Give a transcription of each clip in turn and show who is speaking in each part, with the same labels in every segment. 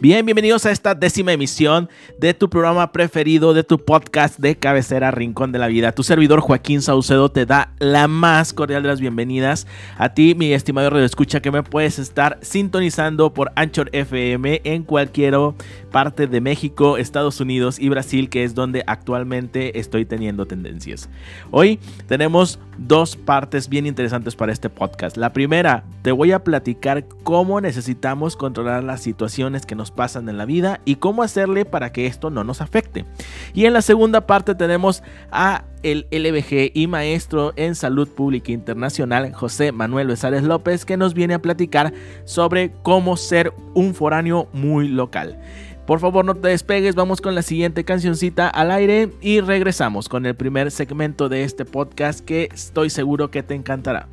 Speaker 1: Bien, bienvenidos a esta décima emisión de tu programa preferido, de tu podcast de cabecera Rincón de la Vida. Tu servidor Joaquín Saucedo te da la más cordial de las bienvenidas a ti, mi estimado radio escucha, que me puedes estar sintonizando por Anchor FM en cualquier parte de México, Estados Unidos y Brasil, que es donde actualmente estoy teniendo tendencias. Hoy tenemos dos partes bien interesantes para este podcast. La primera, te voy a platicar cómo necesitamos controlar las situaciones que nos pasan en la vida y cómo hacerle para que esto no nos afecte. Y en la segunda parte tenemos a el LBG y maestro en salud pública internacional José Manuel Besares López que nos viene a platicar sobre cómo ser un foráneo muy local. Por favor no te despegues, vamos con la siguiente cancioncita al aire y regresamos con el primer segmento de este podcast que estoy seguro que te encantará.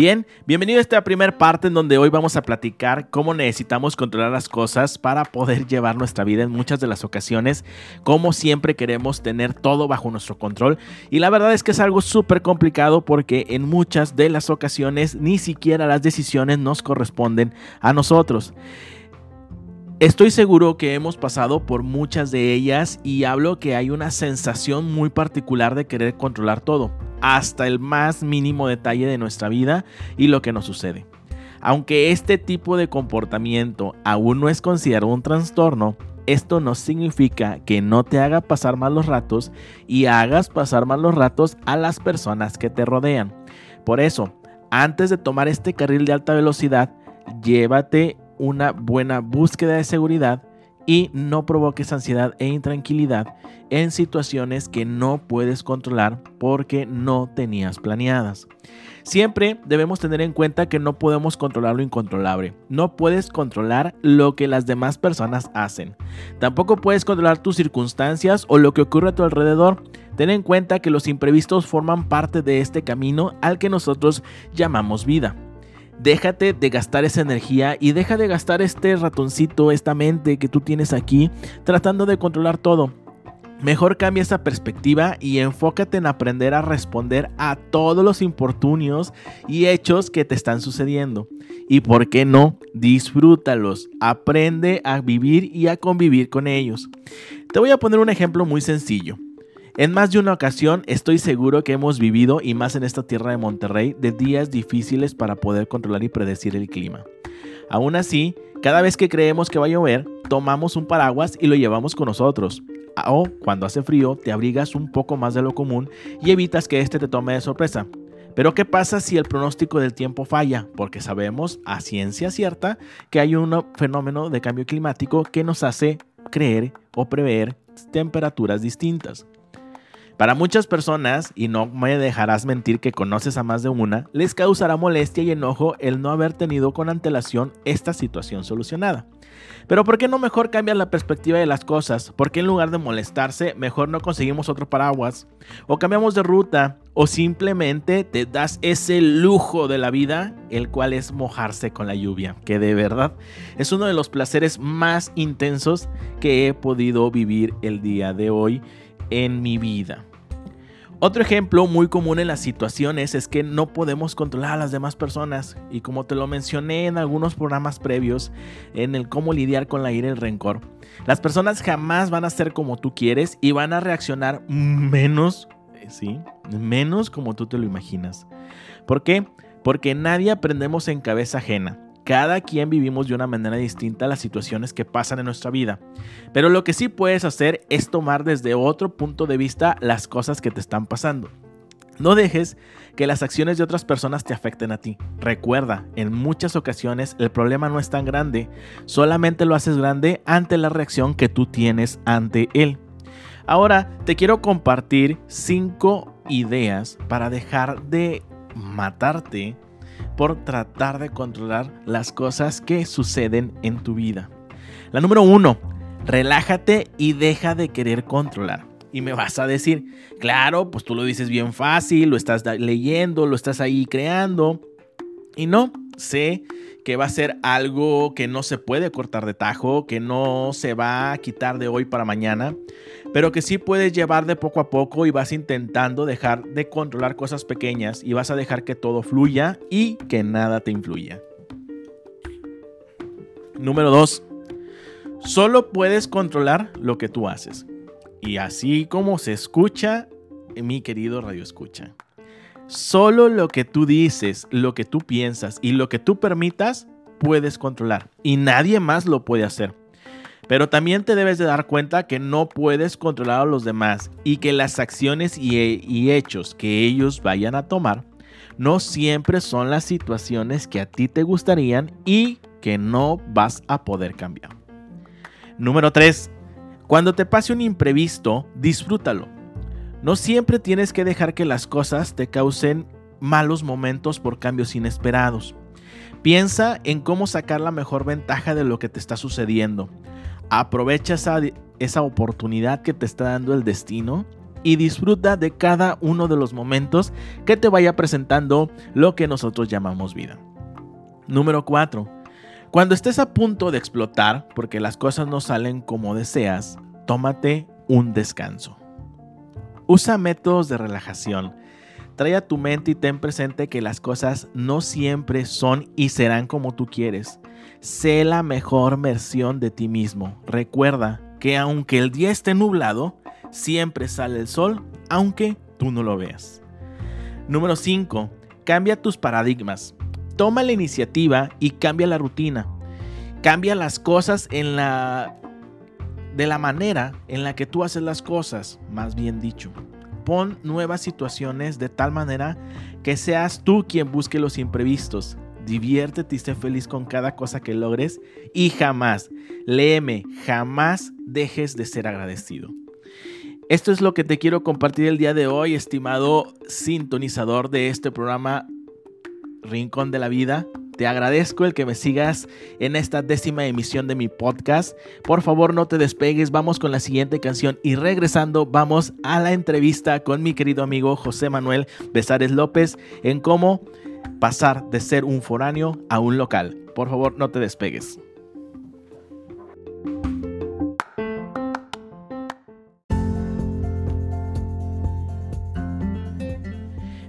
Speaker 1: Bien, bienvenido a esta primera parte en donde hoy vamos a platicar cómo necesitamos controlar las cosas para poder llevar nuestra vida en muchas de las ocasiones, como siempre queremos tener todo bajo nuestro control y la verdad es que es algo súper complicado porque en muchas de las ocasiones ni siquiera las decisiones nos corresponden a nosotros. Estoy seguro que hemos pasado por muchas de ellas y hablo que hay una sensación muy particular de querer controlar todo hasta el más mínimo detalle de nuestra vida y lo que nos sucede. Aunque este tipo de comportamiento aún no es considerado un trastorno, esto no significa que no te haga pasar malos ratos y hagas pasar malos ratos a las personas que te rodean. Por eso, antes de tomar este carril de alta velocidad, llévate una buena búsqueda de seguridad y no provoques ansiedad e intranquilidad en situaciones que no puedes controlar porque no tenías planeadas. Siempre debemos tener en cuenta que no podemos controlar lo incontrolable. No puedes controlar lo que las demás personas hacen. Tampoco puedes controlar tus circunstancias o lo que ocurre a tu alrededor. Ten en cuenta que los imprevistos forman parte de este camino al que nosotros llamamos vida. Déjate de gastar esa energía y deja de gastar este ratoncito, esta mente que tú tienes aquí, tratando de controlar todo. Mejor cambia esa perspectiva y enfócate en aprender a responder a todos los importunios y hechos que te están sucediendo. Y por qué no, disfrútalos, aprende a vivir y a convivir con ellos. Te voy a poner un ejemplo muy sencillo. En más de una ocasión estoy seguro que hemos vivido, y más en esta tierra de Monterrey, de días difíciles para poder controlar y predecir el clima. Aún así, cada vez que creemos que va a llover, tomamos un paraguas y lo llevamos con nosotros. O cuando hace frío, te abrigas un poco más de lo común y evitas que este te tome de sorpresa. Pero ¿qué pasa si el pronóstico del tiempo falla? Porque sabemos a ciencia cierta que hay un fenómeno de cambio climático que nos hace creer o prever temperaturas distintas. Para muchas personas, y no me dejarás mentir que conoces a más de una, les causará molestia y enojo el no haber tenido con antelación esta situación solucionada. Pero ¿por qué no mejor cambiar la perspectiva de las cosas? ¿Por qué en lugar de molestarse, mejor no conseguimos otro paraguas? ¿O cambiamos de ruta? ¿O simplemente te das ese lujo de la vida, el cual es mojarse con la lluvia? Que de verdad es uno de los placeres más intensos que he podido vivir el día de hoy en mi vida. Otro ejemplo muy común en las situaciones es que no podemos controlar a las demás personas y como te lo mencioné en algunos programas previos en el cómo lidiar con la ira y el rencor, las personas jamás van a ser como tú quieres y van a reaccionar menos, eh, sí, menos como tú te lo imaginas. ¿Por qué? Porque nadie aprendemos en cabeza ajena. Cada quien vivimos de una manera distinta las situaciones que pasan en nuestra vida. Pero lo que sí puedes hacer es tomar desde otro punto de vista las cosas que te están pasando. No dejes que las acciones de otras personas te afecten a ti. Recuerda, en muchas ocasiones el problema no es tan grande, solamente lo haces grande ante la reacción que tú tienes ante él. Ahora te quiero compartir cinco ideas para dejar de matarte por tratar de controlar las cosas que suceden en tu vida. La número uno, relájate y deja de querer controlar. Y me vas a decir, claro, pues tú lo dices bien fácil, lo estás leyendo, lo estás ahí creando. Y no, Sé que va a ser algo que no se puede cortar de tajo, que no se va a quitar de hoy para mañana, pero que sí puedes llevar de poco a poco y vas intentando dejar de controlar cosas pequeñas y vas a dejar que todo fluya y que nada te influya. Número 2. Solo puedes controlar lo que tú haces. Y así como se escucha, mi querido radio escucha. Solo lo que tú dices, lo que tú piensas y lo que tú permitas puedes controlar y nadie más lo puede hacer. Pero también te debes de dar cuenta que no puedes controlar a los demás y que las acciones y, y hechos que ellos vayan a tomar no siempre son las situaciones que a ti te gustarían y que no vas a poder cambiar. Número 3. Cuando te pase un imprevisto, disfrútalo. No siempre tienes que dejar que las cosas te causen malos momentos por cambios inesperados. Piensa en cómo sacar la mejor ventaja de lo que te está sucediendo. Aprovecha esa, oportunidad que te está dando el destino y disfruta de cada uno de los momentos que te vaya presentando lo que nosotros llamamos vida. Número 4. Cuando estés a punto de explotar porque las cosas no salen como deseas, tómate un descanso. Usa métodos de relajación. Trae a tu mente y ten presente que las cosas no siempre son y serán como tú quieres. Sé la mejor versión de ti mismo. Recuerda que aunque el día esté nublado, siempre sale el sol, aunque tú no lo veas. Número 5. Cambia tus paradigmas. Toma la iniciativa y cambia la rutina. Cambia las cosas en la de la manera en la que tú haces las cosas, más bien dicho. Pon nuevas situaciones de tal manera que seas tú quien busque los imprevistos. Diviértete y sé feliz con cada cosa que logres y jamás, léeme, jamás dejes de ser agradecido. Esto es lo que te quiero compartir el día de hoy, estimado sintonizador de este programa Rincón de la Vida. Te agradezco el que me sigas en esta décima emisión de mi podcast. Por favor, no te despegues. Vamos con la siguiente canción y regresando vamos a la entrevista con mi querido amigo José Manuel Besares López en cómo pasar de ser un foráneo a un local. Por favor, no te despegues.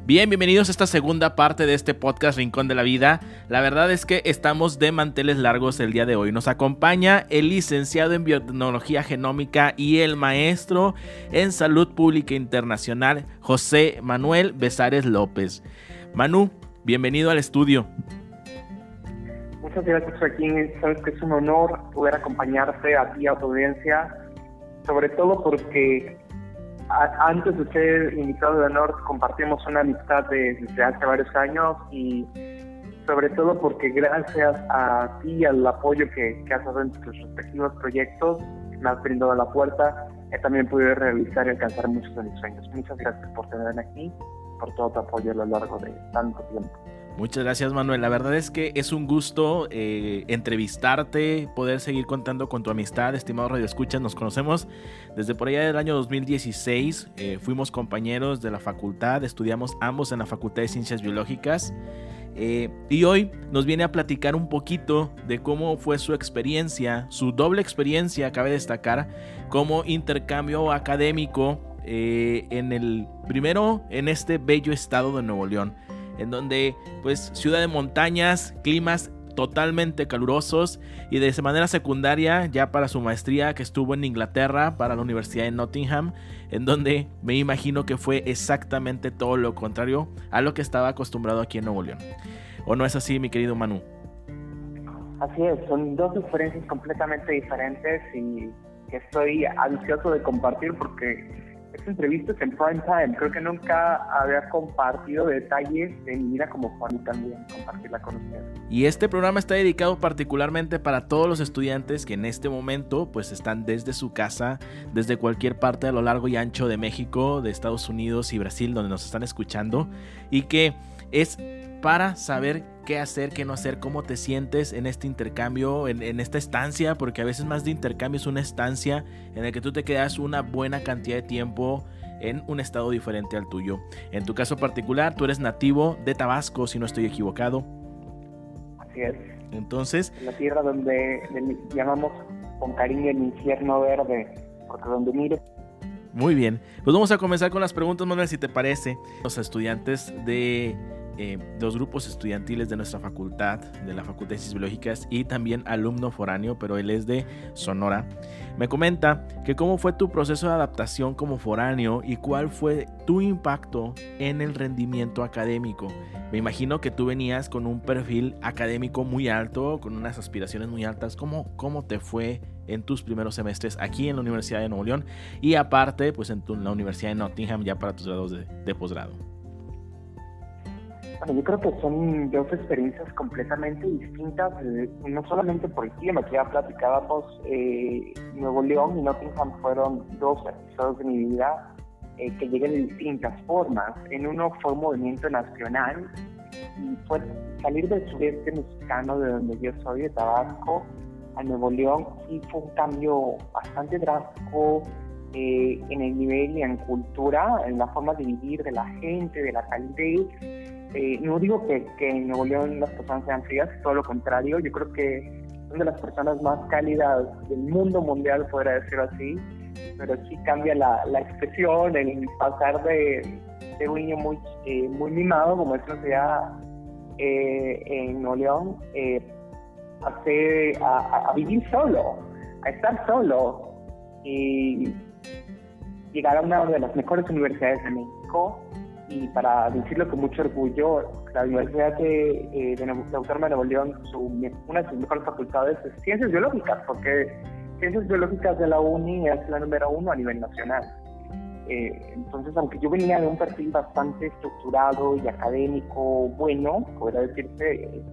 Speaker 1: Bien, bienvenidos a esta segunda parte de este podcast Rincón de la Vida. La verdad es que estamos de manteles largos el día de hoy. Nos acompaña el licenciado en biotecnología genómica y el maestro en salud pública internacional, José Manuel Besares López. Manu, bienvenido al estudio.
Speaker 2: Muchas gracias, Joaquín. Sabes que es un honor poder acompañarte a ti, a tu audiencia, sobre todo porque antes de ser invitado de honor compartimos una amistad desde hace varios años y sobre todo porque gracias a ti y al apoyo que, has dado en tus respectivos proyectos, me has brindado la puerta, he también podido realizar y alcanzar muchos de mis sueños. Muchas gracias por tenerme aquí, por todo tu apoyo a lo largo de tanto tiempo.
Speaker 1: Muchas gracias Manuel, la verdad es que es un gusto eh, entrevistarte, poder seguir contando con tu amistad, estimado Radio Escuchas, nos conocemos desde por allá del año 2016, eh, fuimos compañeros de la facultad, estudiamos ambos en la Facultad de Ciencias Biológicas. Eh, y hoy nos viene a platicar un poquito de cómo fue su experiencia, su doble experiencia, cabe destacar, como intercambio académico en el primero en este bello estado de Nuevo León en donde pues ciudad de montañas, climas totalmente calurosos y de manera secundaria ya para su maestría que estuvo en Inglaterra para la Universidad de Nottingham en donde me imagino que fue exactamente todo lo contrario a lo que estaba acostumbrado aquí en Nuevo León. ¿O no es así mi querido Manu?
Speaker 2: Así es, son dos experiencias completamente diferentes y que estoy ansioso de compartir porque entrevistas en prime time. Creo que nunca había compartido detalles de mi vida como Juan también compartirla con ustedes.
Speaker 1: Y este programa está dedicado particularmente para todos los estudiantes que en este momento pues están desde su casa, desde cualquier parte a lo largo y ancho de México, de Estados Unidos y Brasil donde nos están escuchando y que es para saber qué hacer, qué no hacer, cómo te sientes en este intercambio, en, esta estancia, porque a veces más de intercambio es una estancia en la que tú te quedas una buena cantidad de tiempo en un estado diferente al tuyo. En tu caso particular, tú eres nativo de Tabasco, si no estoy equivocado.
Speaker 2: Así es.
Speaker 1: Entonces...
Speaker 2: La tierra donde, llamamos con cariño el infierno verde, porque donde mire...
Speaker 1: Muy bien, pues vamos a comenzar con las preguntas, Manuel, si te parece. Los estudiantes de eh, los grupos estudiantiles de nuestra facultad, de la Facultad de Ciencias Biológicas y también alumno foráneo, pero él es de Sonora. Me comenta que cómo fue tu proceso de adaptación como foráneo y cuál fue tu impacto en el rendimiento académico. Me imagino que tú venías con un perfil académico muy alto, con unas aspiraciones muy altas. ¿Cómo, cómo te fue en tus primeros semestres aquí en la Universidad de Nuevo León y aparte pues en, la Universidad de Nottingham ya para tus grados de, de posgrado?
Speaker 2: Bueno, yo creo que son dos experiencias completamente distintas, eh, no solamente por el clima, que ya platicábamos, eh, Nuevo León y Nottingham fueron dos episodios de mi vida eh, que llegan de distintas formas. En uno fue un movimiento nacional y fue salir del sureste mexicano, de donde yo soy, de Tabasco, a Nuevo León, y fue un cambio bastante drástico en el nivel y en cultura, en la forma de vivir de la gente, de la calidez eh, no digo que, en Nuevo León las personas sean frías, todo lo contrario, yo creo que son de las personas más cálidas del mundo mundial, podría decirlo así, pero sí cambia la, expresión, el pasar de, de un niño muy, eh, muy mimado, como es ya eh, en Nuevo León, a, a, vivir solo, a estar solo y llegar a una de las mejores universidades de México y para decirlo con mucho orgullo, la Universidad de, eh, de, Autónoma de Nuevo León, una de sus mejores facultades es Ciencias Biológicas, porque Ciencias Biológicas de la UNI es la número uno a nivel nacional. Eh, entonces, aunque yo venía de un perfil bastante estructurado y académico bueno, podría decirse,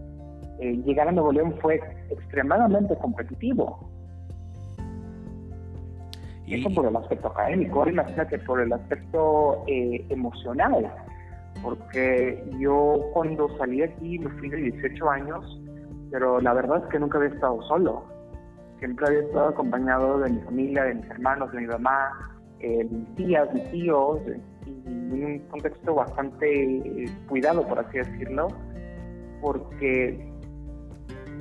Speaker 2: eh, llegar a Nuevo León fue extremadamente competitivo. Eso por el aspecto académico, ahora imagínate por el aspecto eh, emocional, porque yo cuando salí aquí me fui de 18 años, pero la verdad es que nunca había estado solo. Siempre había estado acompañado de mi familia, de mis hermanos, de mi mamá, eh, mis tías, mis tíos, y en un contexto bastante eh, cuidado, por así decirlo, porque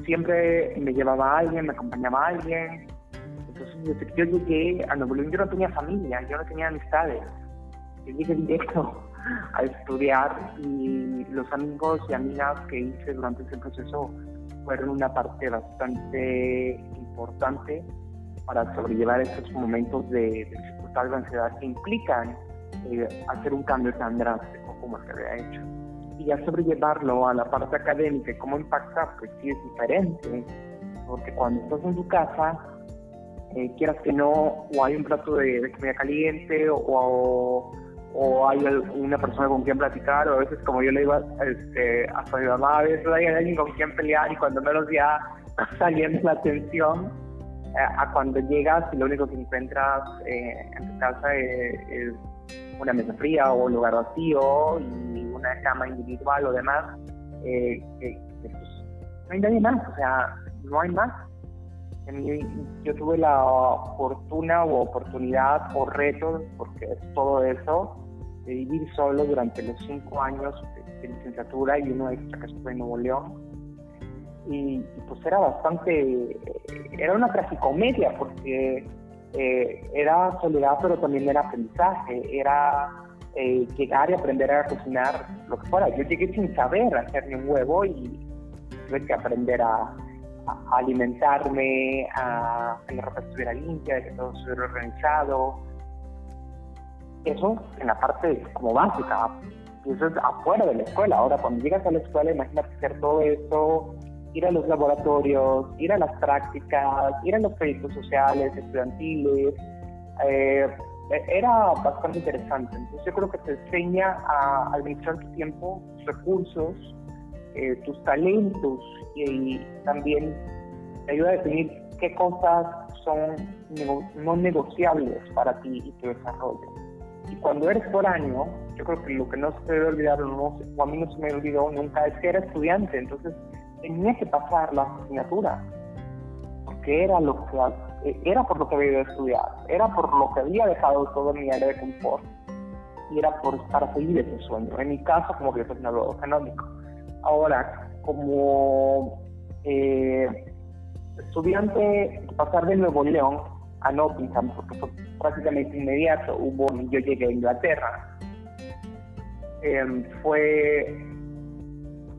Speaker 2: siempre me llevaba a alguien, me acompañaba a alguien, entonces, que yo llegué a Nuevo León, yo no tenía familia, yo no tenía amistades. Yo llegué directo a estudiar y los amigos y amigas que hice durante ese proceso fueron una parte bastante importante para sobrellevar esos momentos de, dificultad y ansiedad que implican eh, hacer un cambio tan drástico como que había hecho. Y ya sobrellevarlo a la parte académica cómo impacta, pues sí es diferente, porque cuando estás en tu casa, eh, quieras que no, o hay un plato de, comida caliente, o, o, hay una persona con quien platicar, o a veces, como yo le digo este, a mi mamá, a veces hay alguien con quien pelear y cuando menos ya saliendo la atención, eh, a cuando llegas y lo único que encuentras eh, en tu casa es, una mesa fría o un lugar vacío y una cama individual o demás, pues, no hay nadie más, o sea, no hay más yo tuve la fortuna o oportunidad o reto, porque es todo eso, de vivir solo durante los cinco años de, licenciatura y uno extra que estuve en Nuevo León. Y, pues era bastante, era una tragicomedia porque eh, era soledad pero también era aprendizaje, era eh, llegar y aprender a cocinar lo que fuera. Yo llegué sin saber hacer ni un huevo y tuve que aprender a, a alimentarme, a que la ropa estuviera limpia, que todo estuviera organizado. Eso en la parte como básica, eso es afuera de la escuela. Ahora, cuando llegas a la escuela, imagínate hacer todo eso, ir a los laboratorios, ir a las prácticas, ir a los proyectos sociales, estudiantiles. Eh, era bastante interesante. Entonces, yo creo que te enseña a administrar tu tiempo, tus recursos, eh, tus talentos y, también te ayuda a definir qué cosas son no negociables para ti y tu desarrollo. Y cuando eres foráneo, yo creo que lo que no se debe olvidar, o a mí no se me olvidó nunca, es que era estudiante, entonces tenía que pasar la asignatura, porque era lo que eh, era por lo que había ido a estudiar, era por lo que había dejado todo mi área de confort, y era por, para seguir ese sueño. En mi caso, como biotecnólogo económico. Ahora, como Eh, estudiante, pasar de Nuevo León a Nottingham, porque fue prácticamente inmediato, hubo, yo llegué a Inglaterra, em, fue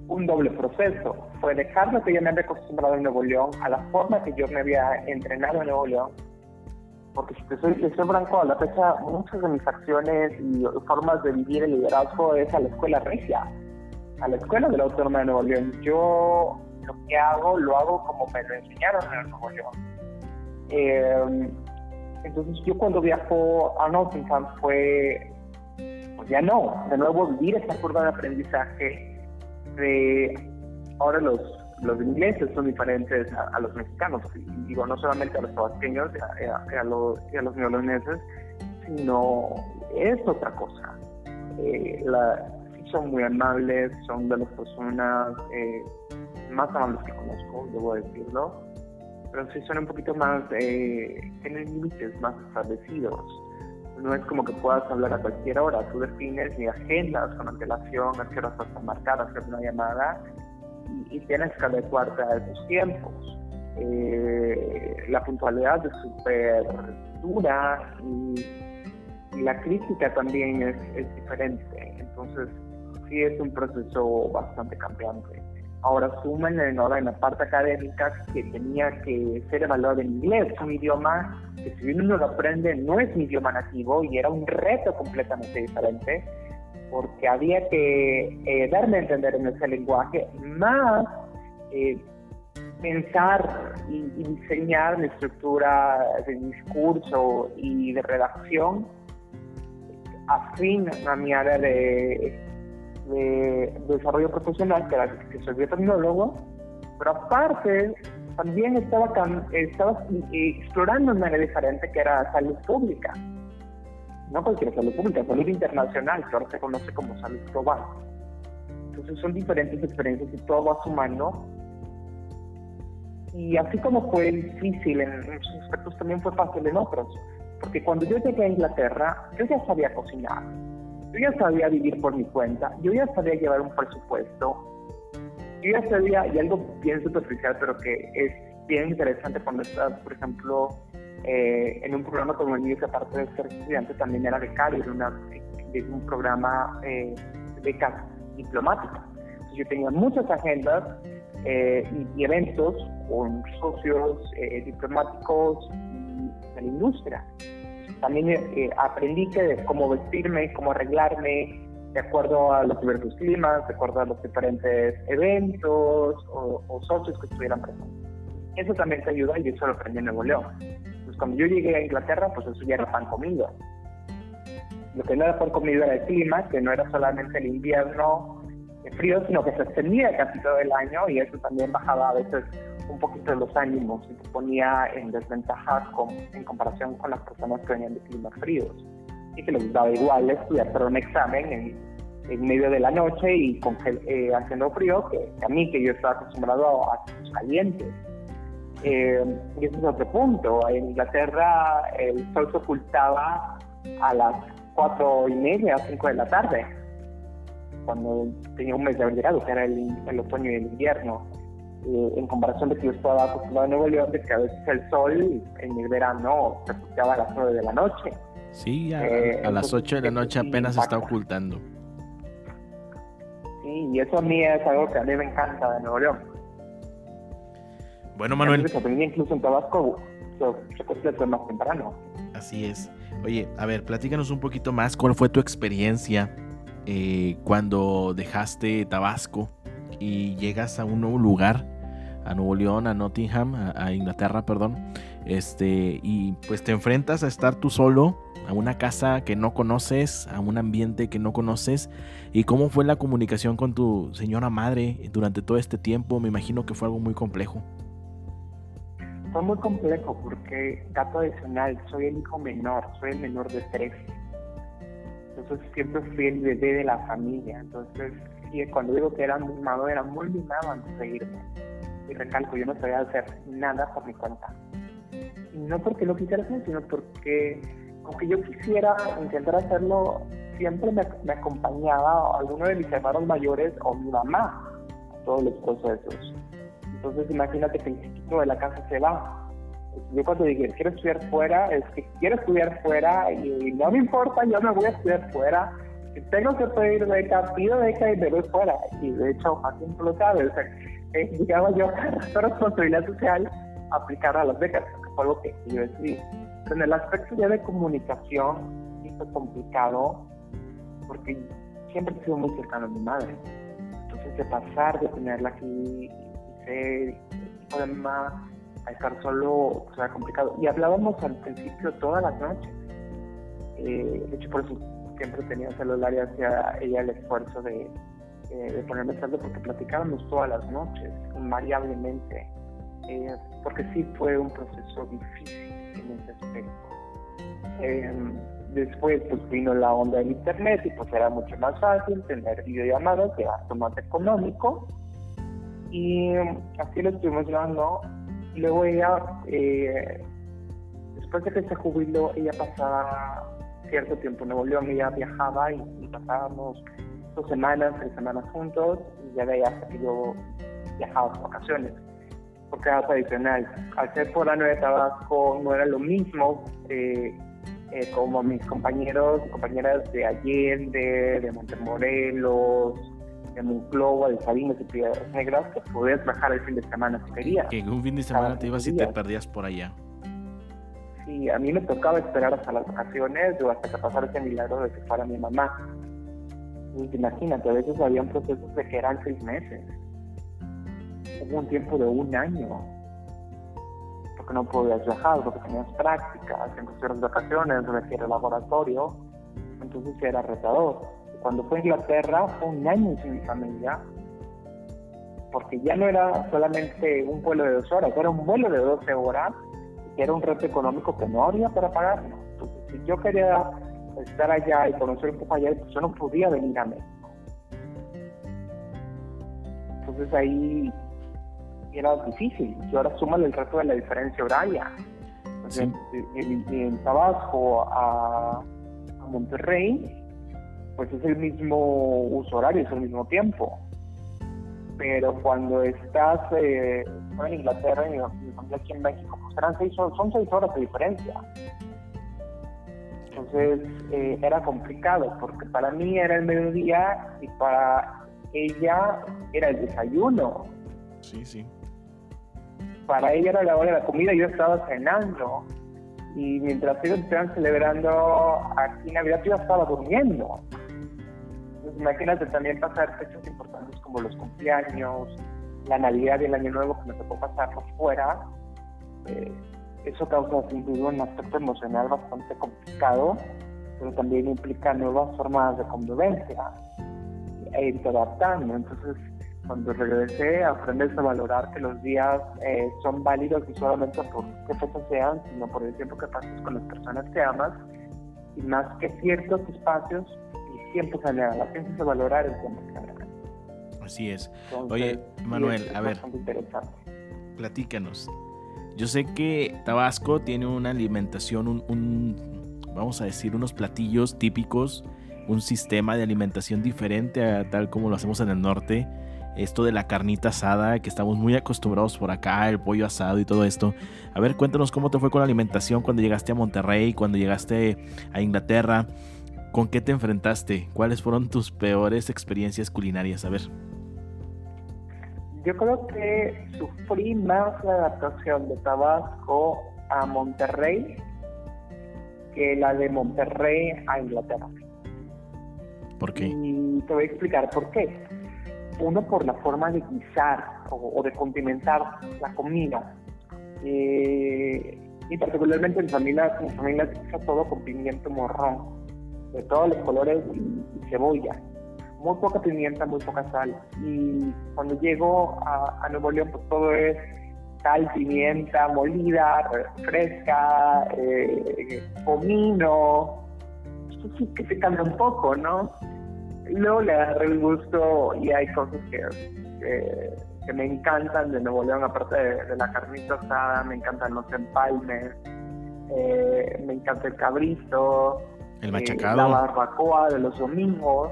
Speaker 2: un doble proceso. Fue dejar lo que yo me había acostumbrado en Nuevo León a la forma que yo me había entrenado en Nuevo León. Porque si te soy, soy franco, a la fecha muchas de mis acciones y formas de vivir el liderazgo es a la escuela regia, a la escuela de la Autónoma de Nuevo León. Yo lo que hago, lo hago como me lo enseñaron en Nuevo León. Eh, entonces yo cuando viajo a Nottingham fue, pues ya no, de nuevo vivir esa curva de aprendizaje de ahora los, los ingleses son diferentes a, los mexicanos, digo no solamente a los tabasqueños y a, los, y a los neoloneses, sino es otra cosa. Eh, la, son muy amables, son de las personas eh, más amables que conozco, debo decirlo, pero sí son un poquito más, eh, tienen límites más establecidos. No es como que puedas hablar a cualquier hora, tú defines ni agendas con antelación, a qué horas están marcadas, hacer una llamada y, tienes que adecuarte a esos tiempos. Eh, la puntualidad es súper dura y, la crítica también es, es diferente. Entonces, sí es un proceso bastante cambiante. Ahora sumen en, en la parte académica que tenía que ser evaluado en inglés, un idioma que si uno lo aprende no es mi idioma nativo y era un reto completamente diferente porque había que eh, darme a entender en ese lenguaje, más eh, pensar y, diseñar mi estructura de discurso y de redacción afín a mi área de, desarrollo profesional, que, era, que soy biotecnólogo, pero aparte también estaba, estaba eh, explorando una área diferente que era salud pública no cualquier salud pública, salud internacional, que ahora se conoce como salud global. Entonces son diferentes experiencias y todo va sumando. Y así como fue difícil en muchos aspectos, también fue fácil en otros. Porque cuando yo llegué a Inglaterra, yo ya sabía cocinar, yo ya sabía vivir por mi cuenta, yo ya sabía llevar un presupuesto, yo ya sabía, y algo bien superficial, pero que es bien interesante cuando estás, por ejemplo, eh, en un programa como el mío, que aparte de ser estudiante también era becario de, una, de un programa eh, de becas diplomáticas. Entonces yo tenía muchas agendas eh, y, eventos con socios eh, diplomáticos de la industria. También aprendí que cómo vestirme, cómo arreglarme, de acuerdo a los diversos climas, de acuerdo a los diferentes eventos o, o socios que estuvieran presentes. Eso también te ayuda y eso lo aprendí en Nuevo León cuando yo llegué a Inglaterra, pues eso ya era pan comido. Lo que no era pan comido era el clima, que no era solamente el invierno frío, sino que se extendía casi todo el año y eso también bajaba a veces un poquito los ánimos y te ponía en desventaja en comparación con las personas que venían de climas fríos y que les daba igual estudiar para un examen en, medio de la noche y con, eh, haciendo frío que, a mí que yo estaba acostumbrado a, a calientes. Eh, y ese es otro punto. En Inglaterra el sol se ocultaba a las cuatro y media, cinco de la tarde, cuando tenía un mes de haber llegado, que era el, otoño y el invierno. Eh, en comparación de que yo estaba acostumbrado en Nuevo León, de que a veces el sol en el verano se ocultaba a las nueve de la noche.
Speaker 1: Sí, a, eh, las ocho de la noche apenas se está ocultando.
Speaker 2: Sí, y eso a mí es algo que a mí me encanta de Nuevo León
Speaker 1: bueno, Manuel.
Speaker 2: incluso en Tabasco se más temprano.
Speaker 1: Así es. Oye, a ver, platícanos un poquito más. ¿Cuál fue tu experiencia eh, cuando dejaste Tabasco y llegas a un nuevo lugar, a Nuevo León, a Nottingham, a, Inglaterra, perdón? Este, y pues te enfrentas a estar tú solo, a una casa que no conoces, a un ambiente que no conoces. ¿Y cómo fue la comunicación con tu señora madre durante todo este tiempo? Me imagino que fue algo muy complejo
Speaker 2: fue muy complejo porque, dato adicional, soy el hijo menor, soy el menor de tres. Entonces siempre fui el bebé de la familia. Entonces, cuando digo que era mimado, era muy mimado antes de irme. Y recalco, yo no sabía hacer nada por mi cuenta. Y no porque lo quisiera hacer, sino porque, aunque yo quisiera intentar hacerlo, siempre me, me acompañaba alguno de mis hermanos mayores o mi mamá a todos los procesos Entonces imagínate que el chiquito de la casa se va. Yo cuando dije, quiero estudiar fuera, es que quiero estudiar fuera y, no me importa, yo me voy a estudiar fuera. Tengo que pedir beca, pido beca y me voy fuera. Y de hecho, así no lo. O sea, eh, digamos yo, esta responsabilidad social aplicar a las becas, que fue algo que yo decidí. En el aspecto ya de comunicación, sí fue complicado, porque siempre he sido muy cercano a mi madre. Entonces, de pasar de tenerla aquí ser mamá a estar solo, o sea, complicado. Y hablábamos al principio todas las noches. Eh, de hecho, por eso siempre tenía celular y hacía ella el esfuerzo de, eh, ponerme tarde porque platicábamos todas las noches, invariablemente. Eh, porque sí fue un proceso difícil en ese aspecto. Em, después pues vino la onda del internet y pues era mucho más fácil tener videollamadas de gasto más económico y así lo estuvimos llevando. Luego ella, eh, después de que se jubiló, ella pasaba cierto tiempo en Nuevo León, ella viajaba y, pasábamos dos semanas, tres semanas juntos y ya de ahí hasta que yo viajaba a vacaciones porque era tradicional. Al ser forano de Tabasco no era lo mismo eh, eh, como mis compañeros y compañeras de Allende, de Montemorelos, de Monclova, de Sabinas y Piedras Negras, que podías bajar el fin de semana si querías.
Speaker 1: Que un fin de semana te ibas y te perdías por allá.
Speaker 2: Sí, a mí me tocaba esperar hasta las vacaciones o hasta que pasara ese milagro de que fuera mi mamá. imagínate, a veces habían procesos de que eran seis meses hubo un tiempo de un año, porque no podías viajar, porque tenías prácticas, en vacaciones, requiere laboratorio, entonces era retador. Cuando fue a Inglaterra fue un año sin mi familia, porque ya no era solamente un vuelo de dos horas, era un vuelo de 12 horas, que era un reto económico que no había para pagarlo. Entonces, si yo quería estar allá y conocer un poco allá, pues yo no podía venir a México. Entonces ahí era difícil. Y ahora súmale el resto de la diferencia horaria. Sí. En, Tabasco a, Monterrey, pues es el mismo uso horario, es el mismo tiempo. Pero cuando estás eh, en Inglaterra y aquí en México, pues eran seis, son seis horas de diferencia. Entonces eh, era complicado porque para mí era el mediodía y para ella era el desayuno.
Speaker 1: Sí, sí
Speaker 2: para ella era la hora de la comida yo estaba cenando. Y mientras ellos estaban celebrando aquí Navidad, yo estaba durmiendo. Entonces, imagínate también pasar fechas como los cumpleaños, la Navidad y el Año Nuevo que me tocó pasarlo fuera. Eh, eso causa sin duda un aspecto emocional bastante complicado, pero también implica nuevas formas de convivencia e adaptando. Entonces, cuando regresé aprendes a valorar que los días eh, son válidos no solamente por qué fecha sean, sino por el tiempo que pasas con las personas que amas y más que ciertos espacios y tiempo que la ciencia es valorar el tiempo que
Speaker 1: Así es. Oye, Manuel, a ver, platícanos. Yo sé que Tabasco tiene una alimentación, un, un, vamos a decir, unos platillos típicos, un sistema de alimentación diferente a tal como lo hacemos en el norte esto de la carnita asada, que estamos muy acostumbrados por acá, el pollo asado y todo esto. A ver, cuéntanos cómo te fue con la alimentación cuando llegaste a Monterrey, cuando llegaste a Inglaterra. ¿Con qué te enfrentaste? ¿Cuáles fueron tus peores experiencias culinarias? A ver.
Speaker 2: Yo creo que sufrí más la adaptación de Tabasco a Monterrey que la de Monterrey a Inglaterra.
Speaker 1: ¿Por qué?
Speaker 2: Y te voy a explicar por qué uno por la forma de guisar o, de condimentar la comida. Eh, y particularmente en familia, en familia se todo con pimiento morrón, de todos los colores y, cebolla. Muy poca pimienta, muy poca sal. Y cuando llego a, Nuevo León, pues todo es sal, pimienta, molida, fresca, eh, comino. Esto sí que se cambia un poco, ¿no? luego le agarré el gusto y hay cosas que, que, me encantan de Nuevo León, aparte de, la carnita asada, me encantan los empalmes, eh, me encanta el cabrito,
Speaker 1: el machacado,
Speaker 2: la barbacoa de los domingos.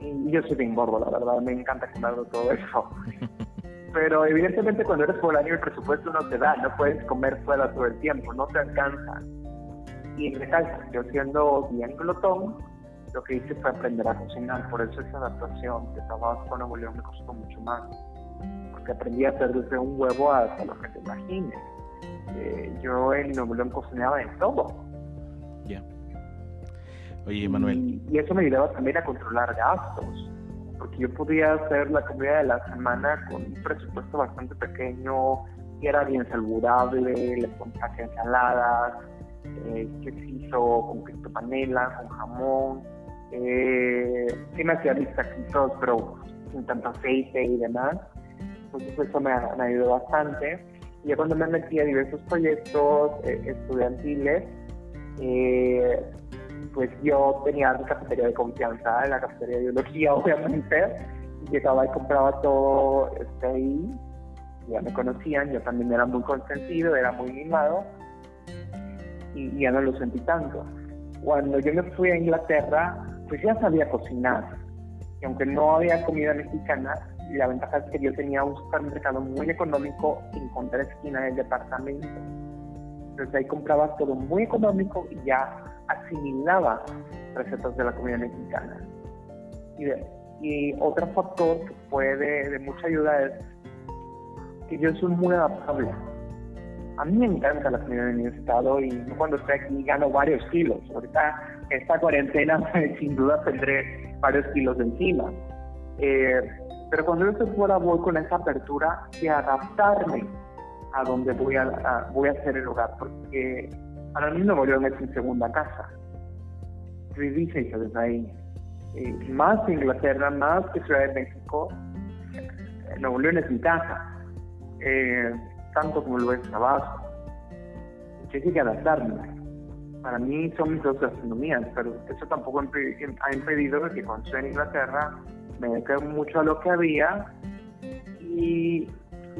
Speaker 2: Y yo soy bien gordo, la verdad, me encanta comer todo eso. Pero evidentemente cuando eres foráneo el presupuesto no te da, no puedes comer fuera todo el tiempo, no te alcanza. Y caso, yo siendo bien glotón, lo que hice fue aprender a cocinar, por eso esa adaptación de Tabasco a Nuevo León me costó mucho más, porque aprendí a hacer desde un huevo hasta lo que te imagines. Eh, yo en Nuevo León cocinaba en todo.
Speaker 1: Ya. Oye, Manuel.
Speaker 2: Y, eso me ayudaba también a controlar gastos, porque yo podía hacer la comida de la semana con un presupuesto bastante pequeño, y era bien saludable, le ponía ensaladas, eh, queso con queso panela, con jamón, eh, sí me hacía mis taquitos, pero sin tanto aceite y demás. Entonces eso me, me ayudó bastante. Y ya cuando me metí a diversos proyectos eh, estudiantiles, eh, pues yo tenía mi cafetería de confianza, la cafetería de biología, obviamente. Llegaba y compraba todo este, ahí. Ya me conocían, yo también era muy consentido, era muy mimado. Y ya no lo sentí tanto. Cuando yo me fui a Inglaterra, pues ya sabía cocinar. Y aunque no había comida mexicana, la ventaja es que yo tenía un supermercado muy económico en contra esquina del departamento. Entonces ahí compraba todo muy económico y ya asimilaba recetas de la comida mexicana. Y, otro factor que fue de, de mucha ayuda es que yo soy muy adaptable. A mí me encanta la comida en mi estado y cuando estoy aquí gano varios kilos. Ahorita esta cuarentena sin duda tendré varios kilos encima. Eh, pero cuando yo estoy fuera voy con esa apertura de adaptarme a donde voy a, voy a hacer el hogar, porque para mí Nuevo León es mi segunda casa. Seis años ahí. Eh, más Inglaterra, más que Ciudad de México, eh, Nuevo León es mi casa, tanto como lo es Tabasco. Yo que adaptarme para mí son mis dos gastronomías, pero eso tampoco ha impedido que cuando estoy en Inglaterra me dedique mucho a lo que había y,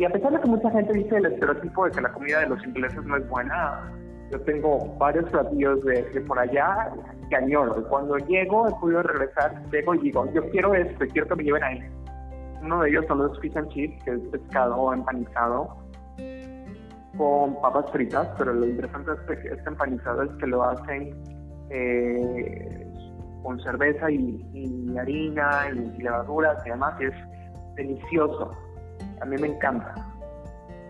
Speaker 2: a pesar de que mucha gente dice el estereotipo de que la comida de los ingleses no es buena, yo tengo varios platillos de, por allá que añoro y cuando llego he podido regresar, llego y digo, yo quiero esto, quiero que me lleven ahí. Uno de ellos son los fish and chips, que es pescado empanizado con papas fritas, pero lo interesante de este empanizado es que lo hacen eh, con cerveza y, harina y, levaduras y demás, y es delicioso. A mí me encanta.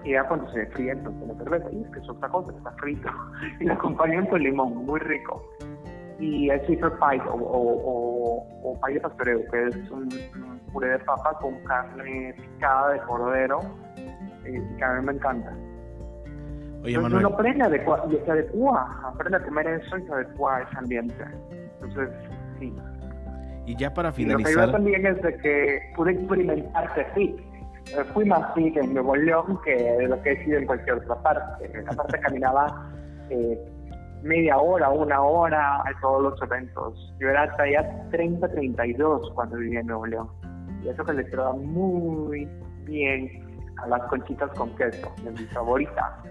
Speaker 2: Y ya cuando se fríe entonces la cerveza, y es que es otra cosa, está frito. y lo acompañan con limón, muy rico. Y el shepherd pie o, o, o, pie de pastoreo, que es un, puré de papa con carne picada de cordero, eh, que a mí me encanta. Oye, Entonces Manuel. uno aprende a adecuar, y se adecua, aprende a comer eso y se adecua a ese ambiente. Entonces, sí.
Speaker 1: Y ya para finalizar.
Speaker 2: lo que también es de que pude experimentar que sí. Eh, fui más fit en Nuevo León que lo que he sido en cualquier otra parte. Aparte caminaba eh, media hora, una hora a todos los eventos. Yo era hasta ya 30-32 cuando vivía en Nuevo León. Y eso que le quedaba muy bien a las conchitas con queso, de mi favorita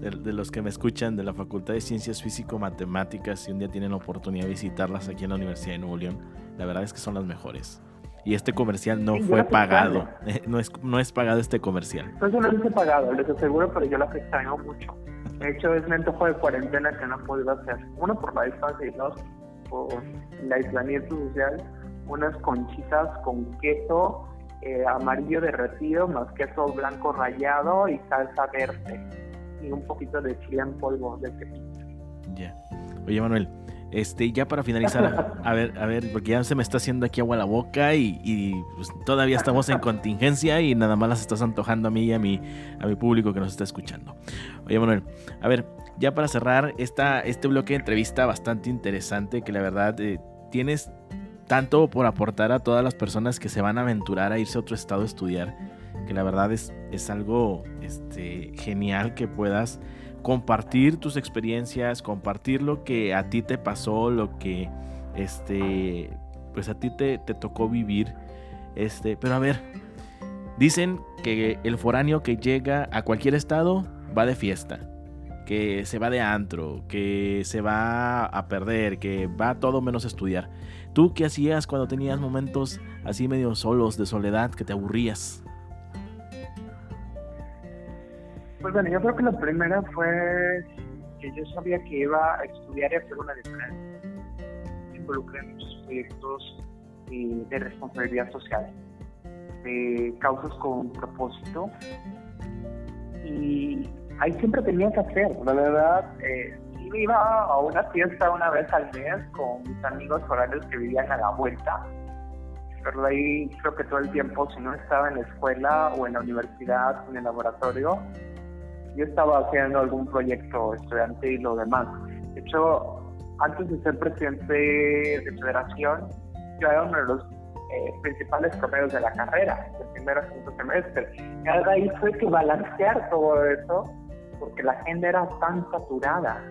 Speaker 1: de, los que me escuchan de la Facultad de Ciencias Físico-Matemáticas, si un día tienen la oportunidad de visitarlas aquí en la Universidad de Nuevo León, la verdad es que son las mejores. Y este comercial no fue pagado, no es, no es pagado este comercial.
Speaker 2: No, no es pagado, les aseguro, pero yo las extraño mucho. De hecho, es un antojo de cuarentena que no he podido hacer. Uno por la distancia y dos por el aislamiento social. Unas conchitas con queso eh, amarillo derretido, más queso blanco rallado y salsa verde y un poquito de chile en polvo de
Speaker 1: Ya. Oye, Manuel, este, ya para finalizar, a ver, a ver, porque ya se me está haciendo aquí agua a la boca y, pues, todavía estamos en contingencia y nada más las estás antojando a mí y a mi, a mi público que nos está escuchando. Oye, Manuel, a ver, ya para cerrar esta, este bloque de entrevista bastante interesante que la verdad eh, tienes tanto por aportar a todas las personas que se van a aventurar a irse a otro estado a estudiar que la verdad es, es algo este, genial que puedas compartir tus experiencias, compartir lo que a ti te pasó, lo que este, pues a ti te, te tocó vivir. Este, pero a ver, dicen que el foráneo que llega a cualquier estado va de fiesta, que se va de antro, que se va a perder, que va todo menos a estudiar. ¿Tú qué hacías cuando tenías momentos así medio solos, de soledad, que te aburrías?
Speaker 2: Bueno, yo creo que la primera fue que yo sabía que iba a estudiar y hacer una diferencia. Me involucré en muchos proyectos eh, de responsabilidad social, de causas con propósito. Y ahí siempre tenía que hacer, la verdad. Eh, iba a una fiesta una vez al mes con mis amigos horarios que vivían a la vuelta. Pero ahí creo que todo el tiempo, si no estaba en la escuela o en la universidad, en el laboratorio, yo estaba haciendo algún proyecto estudiantil y lo demás. De hecho, antes de ser presidente de federación, yo era uno de los eh, principales promedios de la carrera, del primer a quinto semestre. Y ahí fue que balancear todo eso, porque la agenda era tan saturada.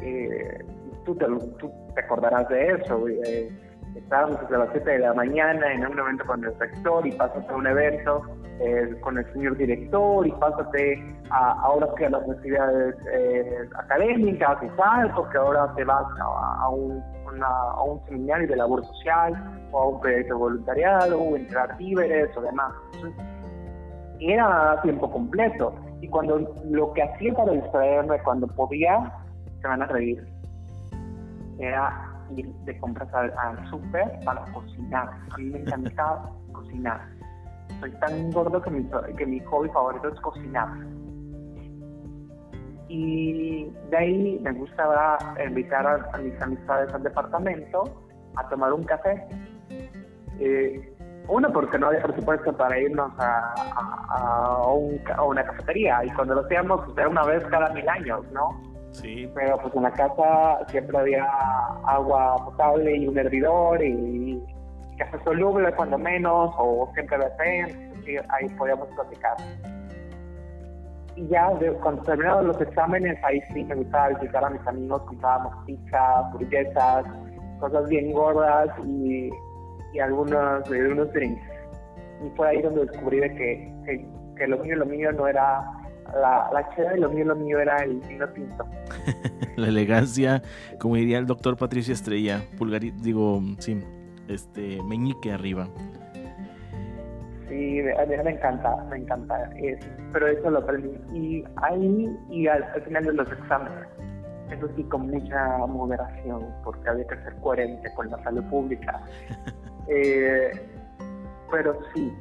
Speaker 2: Eh, tú, te, tú te acordarás de eso. Eh, estábamos desde las 7 de la mañana en un evento con el rector y pásate a un evento eh, con el señor director y pásate a, ahora que a las actividades eh, académicas y salto, que ahora te vas a, un, a un seminario de labor social o a un proyecto de voluntariado o entrar víveres o demás. era tiempo completo. Y cuando lo que hacía para distraerme, cuando podía, se van a reír, era ir de compras al, súper para cocinar. A mí me encanta cocinar. Soy tan gordo que mi, que mi hobby favorito es cocinar. Y de ahí me gustaba invitar a, mis amistades al departamento a tomar un café. Eh, uno, porque no había presupuesto para irnos a, a, un, a, una cafetería. Y cuando lo hacíamos, pues, era una vez cada mil años, ¿no?
Speaker 1: Sí.
Speaker 2: Pero pues en la casa siempre había agua potable y un hervidor y café soluble cuando menos, o siempre había y ahí podíamos platicar. Y ya cuando terminaron los exámenes, ahí sí me gustaba visitar a mis amigos, comprábamos pizza, hamburguesas, cosas bien gordas y, y algunos, unos drinks. Y fue ahí donde descubrí de que, que, que lo mío, lo mío no era la, la chela y lo mío, lo mío era el vino tinto.
Speaker 1: la elegancia, como diría el doctor Patricio Estrella, pulgar, digo, sí, este, meñique arriba.
Speaker 2: Sí, a mí me encanta, me encanta, pero eso lo aprendí. Y ahí, y al, final de los exámenes, eso sí, con mucha moderación, porque había que ser coherente con la salud pública. Eh, pero sí,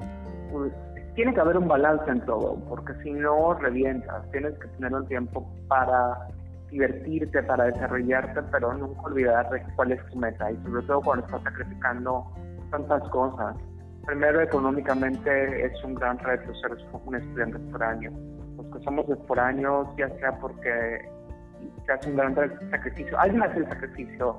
Speaker 2: pues, tiene que haber un balance en todo, porque si no revientas, tienes que tener un tiempo para divertirte, para desarrollarte, pero nunca olvidar cuál es tu meta y sobre todo cuando estás sacrificando tantas cosas. Primero, económicamente es un gran reto ser un estudiante por año. Los que somos por años, ya sea porque se hace un gran sacrificio, alguien hace el sacrificio,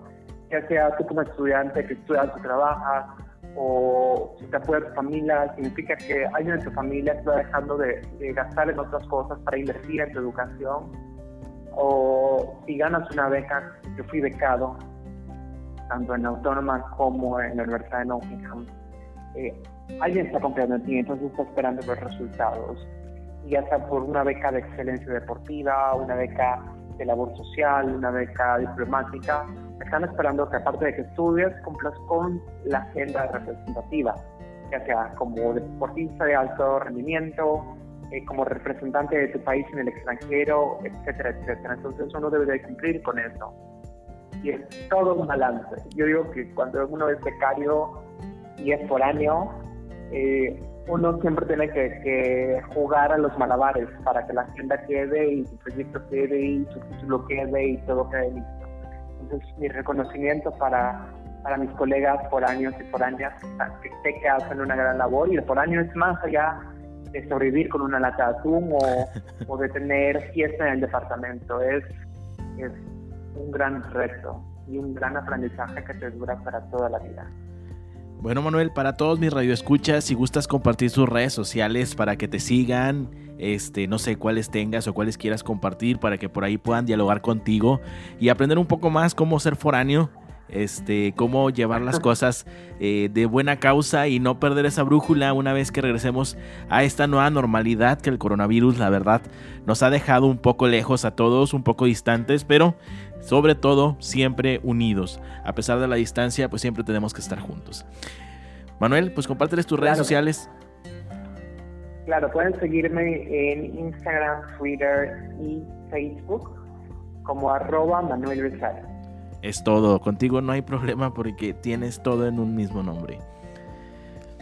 Speaker 2: ya sea tú como estudiante que estudias o trabajas, o si te apoya tu familia, significa que alguien de tu familia está dejando de, gastar en otras cosas para invertir en tu educación, o si ganas una beca, yo fui becado, tanto en Autónoma como en la Universidad de Nottingham, eh, alguien está confiando en ti, entonces está esperando los resultados, ya sea por una beca de excelencia deportiva, una beca de labor social, una beca diplomática, están esperando que aparte de que estudies, cumplas con la agenda representativa, ya sea como deportista de alto rendimiento, eh, como representante de tu país en el extranjero, etcétera, etcétera. Entonces uno debe de cumplir con eso. Y es todo un balance. Yo digo que cuando uno es becario y es foráneo, eh, uno siempre tiene que, jugar a los malabares para que la agenda quede y su proyecto quede y su título quede y todo quede listo. Entonces, mi reconocimiento para, para mis colegas foráneos y foráneas que que hacen una gran labor y foráneo es más allá de sobrevivir con una lata de atún o, o de tener fiesta en el departamento. Es, es un gran reto y un gran aprendizaje que te dura para toda la vida.
Speaker 1: Bueno, Manuel, para todos mis radioescuchas, si gustas compartir sus redes sociales para que te sigan, este, no sé cuáles tengas o cuáles quieras compartir para que por ahí puedan dialogar contigo y aprender un poco más cómo ser foráneo, este, cómo llevar las cosas eh, de buena causa y no perder esa brújula una vez que regresemos a esta nueva normalidad que el coronavirus, la verdad, nos ha dejado un poco lejos a todos, un poco distantes, pero sobre todo siempre unidos. A pesar de la distancia, pues siempre tenemos que estar juntos. Manuel, pues compárteles tus redes sociales.
Speaker 2: Claro, pueden seguirme en Instagram, Twitter y Facebook como arroba Manuel Besares.
Speaker 1: Es todo, contigo no hay problema porque tienes todo en un mismo nombre.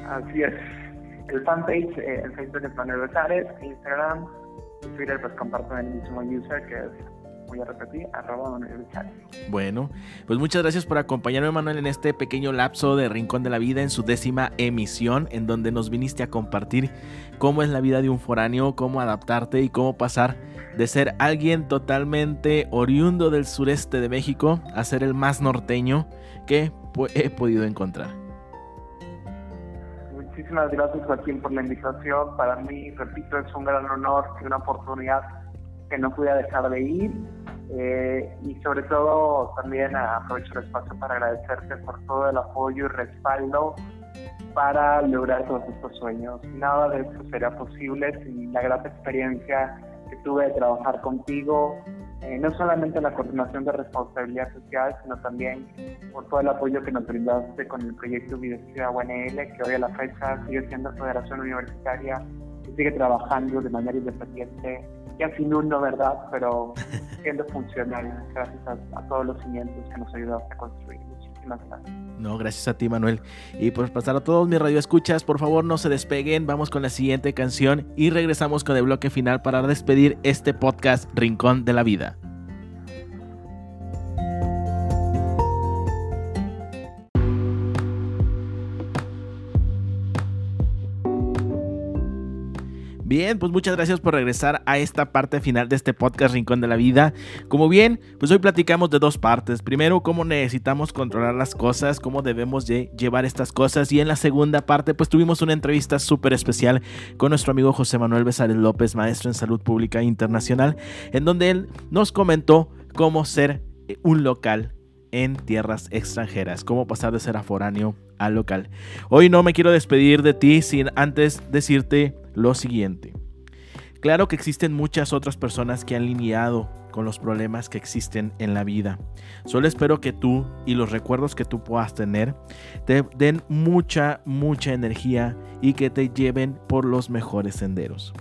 Speaker 2: Así es. El fanpage, eh, el Facebook es Manuel Besares, Instagram Twitter pues comparto el mismo user que es voy a repetir, arroba
Speaker 1: Bueno, pues muchas gracias por acompañarme, Manuel, en este pequeño lapso de Rincón de la Vida, en su décima emisión, en donde nos viniste a compartir cómo es la vida de un foráneo, cómo adaptarte y cómo pasar de ser alguien totalmente oriundo del sureste de México a ser el más norteño que he podido encontrar.
Speaker 2: Muchísimas gracias Joaquín por la invitación. Para mí, repito, es un gran honor y una oportunidad que no pude dejar de ir. Eh, y sobre todo también aprovecho el espacio para agradecerte por todo el apoyo y respaldo para lograr todos estos sueños. Nada de esto sería posible sin la grata experiencia que tuve de trabajar contigo, eh, no solamente en la coordinación de responsabilidad social, sino también por todo el apoyo que nos brindaste con el proyecto Universidad UNL, que hoy a la fecha sigue siendo Federación Universitaria y sigue trabajando de manera independiente ya sin uno, ¿verdad? Pero siendo funcional gracias a, todos los cimientos que nos ayudaste a construir. Muchísimas gracias.
Speaker 1: No, gracias a ti, Manuel. Y por pasar a todos mis radioescuchas, por favor no se despeguen. Vamos con la siguiente canción y regresamos con el bloque final para despedir este podcast Rincón de la Vida. Bien, pues muchas gracias por regresar a esta parte final de este podcast Rincón de la Vida. Como bien, pues hoy platicamos de dos partes. Primero, cómo necesitamos controlar las cosas, cómo debemos llevar estas cosas. Y en la segunda parte, pues tuvimos una entrevista súper especial con nuestro amigo José Manuel Besares López, maestro en salud pública internacional, en donde él nos comentó cómo ser un local en tierras extranjeras, cómo pasar de ser aforáneo al local. Hoy no me quiero despedir de ti sin antes decirte lo siguiente. Claro que existen muchas otras personas que han lidiado con los problemas que existen en la vida. Solo espero que tú y los recuerdos que tú puedas tener te den mucha, mucha energía y que te lleven por los mejores senderos.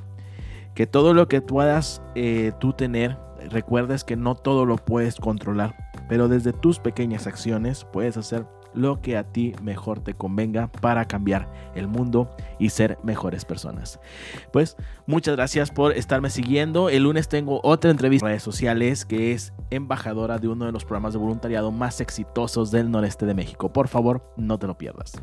Speaker 1: Que todo lo que puedas eh, tú tener, recuerdes que no todo lo puedes controlar, pero desde tus pequeñas acciones puedes hacer lo que a ti mejor te convenga para cambiar el mundo y ser mejores personas. Pues muchas gracias por estarme siguiendo. El lunes tengo otra entrevista en redes sociales que es embajadora de uno de los programas de voluntariado más exitosos del noreste de México. Por favor, no te lo pierdas.